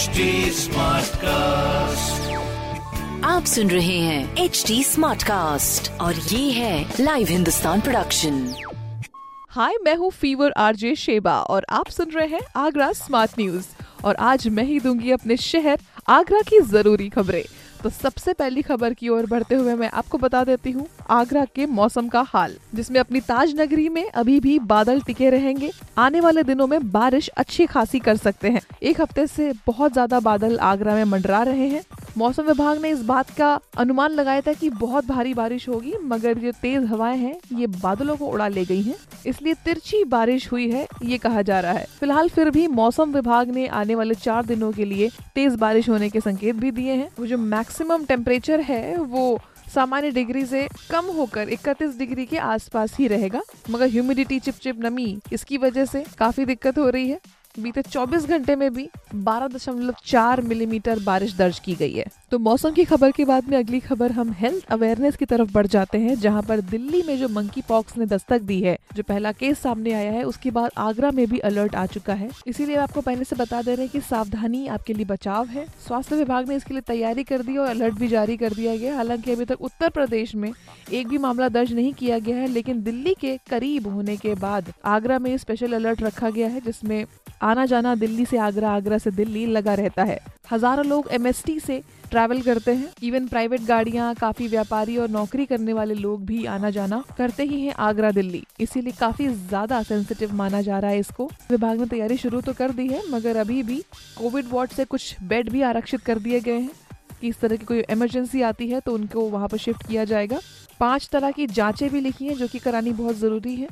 HD cast आप सुन रहे हैं एच डी स्मार्ट कास्ट और ये है लाइव हिंदुस्तान प्रोडक्शन हाय मैं हूँ फीवर आरजे शेबा और आप सुन रहे हैं आगरा स्मार्ट न्यूज़ और आज मैं ही दूँगी अपने शहर आगरा की ज़रूरी खबरें। तो सबसे पहली खबर की ओर बढ़ते हुए मैं आपको बता देती हूँ, आगरा के मौसम का हाल, जिसमें अपनी ताज नगरी में अभी भी बादल टिके रहेंगे। आने वाले दिनों में बारिश अच्छी खासी कर सकते हैं। एक हफ़्ते से बहुत ज़्यादा बादल आगरा में मंडरा रहे हैं। मौसम विभाग ने इस बात का अनुमान लगाया था कि बहुत भारी बारिश होगी, मगर ये तेज हवाएँ हैं, ये बादलों को उड़ा ले गई हैं। इसलिए तिरछी बारिश हुई है, ये कहा जा रहा है। फ़िलहाल फिर भी मौसम विभाग ने आने वाले चार दिनों के लिए तेज बारिश होने के संकेत भी दिए हैं। वो जो मैक्सिमम टेम्परेचर है, वो सामान्य डिग्री से कम होकर 31 डिग्री के आसपास ही रहेगा, मगर ह्यूमिडिटी चिपचिप नमी इसकी वजह से काफ़ी दिक्कत हो रही है। बीते 24 घंटे में भी 12.4 मिलीमीटर बारिश दर्ज की गई है। तो मौसम की खबर के बाद में अगली खबर, हम हेल्थ अवेयरनेस की तरफ़ बढ़ जाते हैं, जहाँ पर दिल्ली में जो मंकी पॉक्स ने दस्तक दी है, जो पहला केस सामने आया है, उसके बाद आगरा में भी अलर्ट आ चुका है। इसीलिए आपको पहले से बता दे रहे हैं कि सावधानी आपके लिए बचाव है। स्वास्थ्य विभाग ने इसके लिए तैयारी कर दी और अलर्ट भी जारी कर दिया गया हालाँकि अभी तक उत्तर प्रदेश में एक भी मामला दर्ज नहीं किया गया है, लेकिन दिल्ली के करीब होने के बाद आगरा में स्पेशल अलर्ट रखा गया है, जिसमें आना जाना दिल्ली से आगरा आगरा से दिल्ली लगा रहता है। हज़ारों लोग एमएसटी से ट्रैवल करते हैं। इवन प्राइवेट गाड़ियाँ, काफ़ी व्यापारी और नौकरी करने वाले लोग भी आना जाना करते ही हैं आगरा, दिल्ली। इसीलिए काफ़ी ज़्यादा सेंसिटिव माना जा रहा है इसको। विभाग ने तैयारी शुरू तो कर दी है, मगर अभी भी कोविड वार्ड से कुछ बेड भी आरक्षित कर दिए गए हैं। कि इस तरह की कोई इमरजेंसी आती है तो उनको वहाँ पर शिफ्ट किया जाएगा। पाँच तरह की जांचें भी लिखी हैं, जो कि करानी बहुत ज़रूरी है।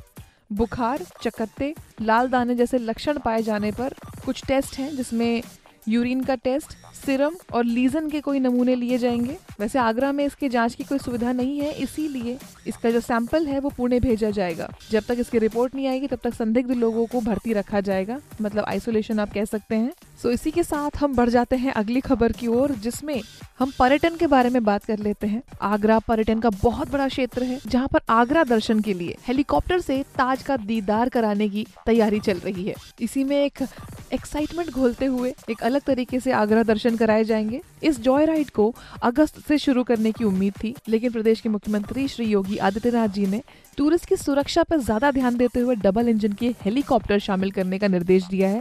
बुखार, चकत्ते, लाल दाने जैसे लक्षण पाए जाने पर कुछ टेस्ट हैं जिसमें यूरिन का टेस्ट, सिरम और लीजन के कोई नमूने लिए जाएँगे। वैसे आगरा में इसके जाँच की कोई सुविधा नहीं है, इसीलिए इसका जो सैंपल है वो पुणे भेजा जाएगा। जब तक इसकी रिपोर्ट नहीं आएगी, तब तक संदिग्ध लोगों को भर्ती रखा जाएगा। मतलब आइसोलेशन आप कह सकते हैं। सो इसी के साथ हम बढ़ जाते हैं अगली खबर की ओर, जिसमें हम पर्यटन के बारे में बात कर लेते हैं। आगरा पर्यटन का बहुत बड़ा क्षेत्र है, जहाँ पर आगरा दर्शन के लिए हेलीकॉप्टर से ताज का दीदार कराने की तैयारी चल रही है। इसी में एक एक्साइटमेंट घोलते हुए एक अलग तरीके से आगरा दर्शन कराए जाएँगे। इस जॉय राइड को अगस्त से शुरू करने की उम्मीद थी, लेकिन प्रदेश के मुख्यमंत्री श्री योगी आदित्यनाथ जी ने टूरिस्ट की सुरक्षा पर ज़्यादा ध्यान देते हुए डबल इंजन के हेलीकॉप्टर शामिल करने का निर्देश दिया है,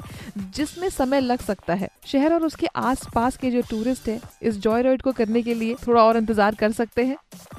जिसमें समय लग सकता है। शहर और उसके आसपास के जो टूरिस्ट है, इस जॉय राइड को करने के लिए थोड़ा और इंतज़ार कर सकते हैं।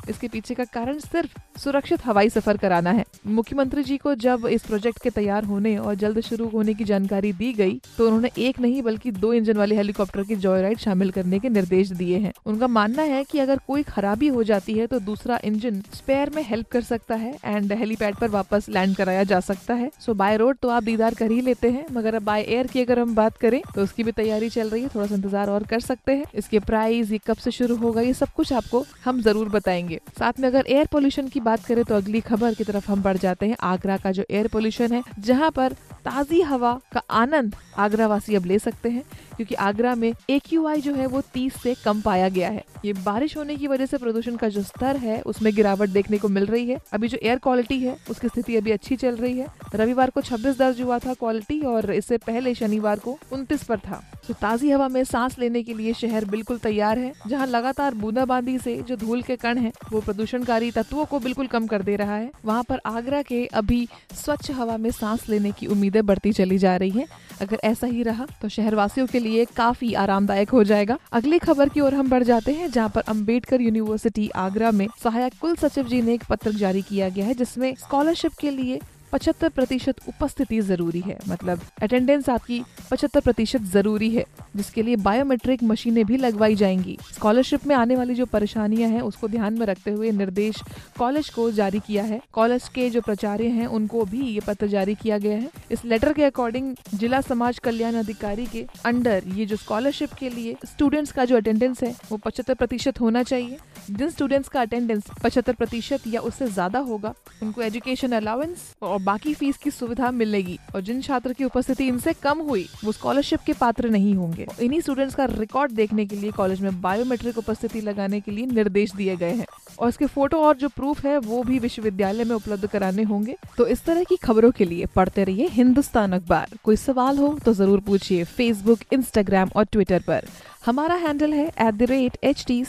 इसके पीछे का कारण सिर्फ़ सुरक्षित हवाई सफ़र कराना है। मुख्यमंत्री जी को जब इस प्रोजेक्ट के तैयार होने और जल्द शुरू होने की जानकारी दी गई तो उन्होंने एक नहीं बल्कि दो इंजन वाले हेलीकॉप्टर की जॉय राइड शामिल करने के निर्देश दिए हैं। उनका मानना है कि अगर कोई खराबी हो जाती है तो दूसरा इंजन स्पेयर में हेल्प कर सकता है एंड हेलीपैड पर वापस लैंड कराया जा सकता है। सो बाय रोड तो आप दीदार कर ही लेते हैं, मगर अब बाय एयर की अगर हम बात करें तो उसकी भी तैयारी चल रही है, थोड़ा सा इंतज़ार और कर सकते हैं। इसके प्राइस ये कब से शुरू होगा, ये सब कुछ आपको हम ज़रूर बताएँगे। साथ में अगर एयर पोल्यूशन की बात करें तो अगली खबर की तरफ़ हम बढ़ जाते हैं। आगरा का जो एयर पोल्यूशन है, जहाँ पर ताजी हवा का आनंद आगरा वासी अब ले सकते हैं, क्योंकि आगरा में ए जो है वो 30 से कम पाया गया है। ये बारिश होने की वजह से प्रदूषण का जो स्तर है, उसमें गिरावट देखने को मिल रही है। अभी जो एयर क्वालिटी है, उसकी स्थिति अभी अच्छी चल रही है। रविवार को 26 दर्ज हुआ था क्वालिटी और इससे पहले शनिवार को 29 पर था। तो ताजी हवा में सांस लेने के लिए शहर बिल्कुल तैयार है, जहाँ लगातार बूंदाबांदी से जो धूल के कण है, वो प्रदूषणकारी तत्वों को बिल्कुल कम कर दे रहा है। वहाँ पर आगरा के अभी स्वच्छ हवा में सांस लेने की उम्मीदें बढ़ती चली जा रही है। अगर ऐसा ही रहा तो शहरवासियों के लिए काफ़ी आरामदायक हो जाएगा। अगली खबर की ओर हम बढ़ जाते हैं, जहाँ पर अंबेडकर यूनिवर्सिटी आगरा में सहायक कुल सचिव जी ने एक पत्र जारी किया गया है, जिसमें स्कॉलरशिप के लिए पचहत्तर प्रतिशत उपस्थिति ज़रूरी है। मतलब अटेंडेंस आपकी पचहत्तर प्रतिशत ज़रूरी है। जिसके लिए बायोमेट्रिक मशीनें भी लगवाई जाएँगी। स्कॉलरशिप में आने वाली जो परेशानियाँ हैं, उसको ध्यान में रखते हुए निर्देश कॉलेज को जारी किया है। कॉलेज के जो प्राचार्य हैं, उनको भी ये पत्र जारी किया गया है। इस लेटर के अकॉर्डिंग जिला समाज कल्याण अधिकारी के अंडर ये जो स्कॉलरशिप के लिए स्टूडेंट्स का जो अटेंडेंस है, वो पचहत्तर प्रतिशत होना चाहिए। जिन स्टूडेंट्स का अटेंडेंस पचहत्तर प्रतिशत या उससे ज़्यादा होगा, उनको एजुकेशन अलाउंस और बाकी फ़ीस की सुविधा मिलेगी। और जिन छात्र की उपस्थिति इनसे कम हुई, वो स्कॉलरशिप के पात्र नहीं होंगे। होंगे इन्हीं स्टूडेंट्स का रिकॉर्ड देखने के लिए कॉलेज में बायोमेट्रिक उपस्थिति लगाने के लिए निर्देश दिए गए हैं। और इसके फ़ोटो और जो प्रूफ है, वो भी विश्वविद्यालय में उपलब्ध कराने होंगे। तो इस तरह की खबरों के लिए पढ़ते रहिए हिंदुस्तान अखबार। कोई सवाल हो तो ज़रूर पूछिए फेसबुक इंस्टाग्राम और ट्विटर पर। हमारा हैंडल है at the rate H T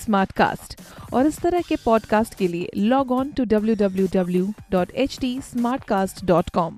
और इस तरह के पॉडकास्ट के लिए log on to W W W dot H T smart cast dot com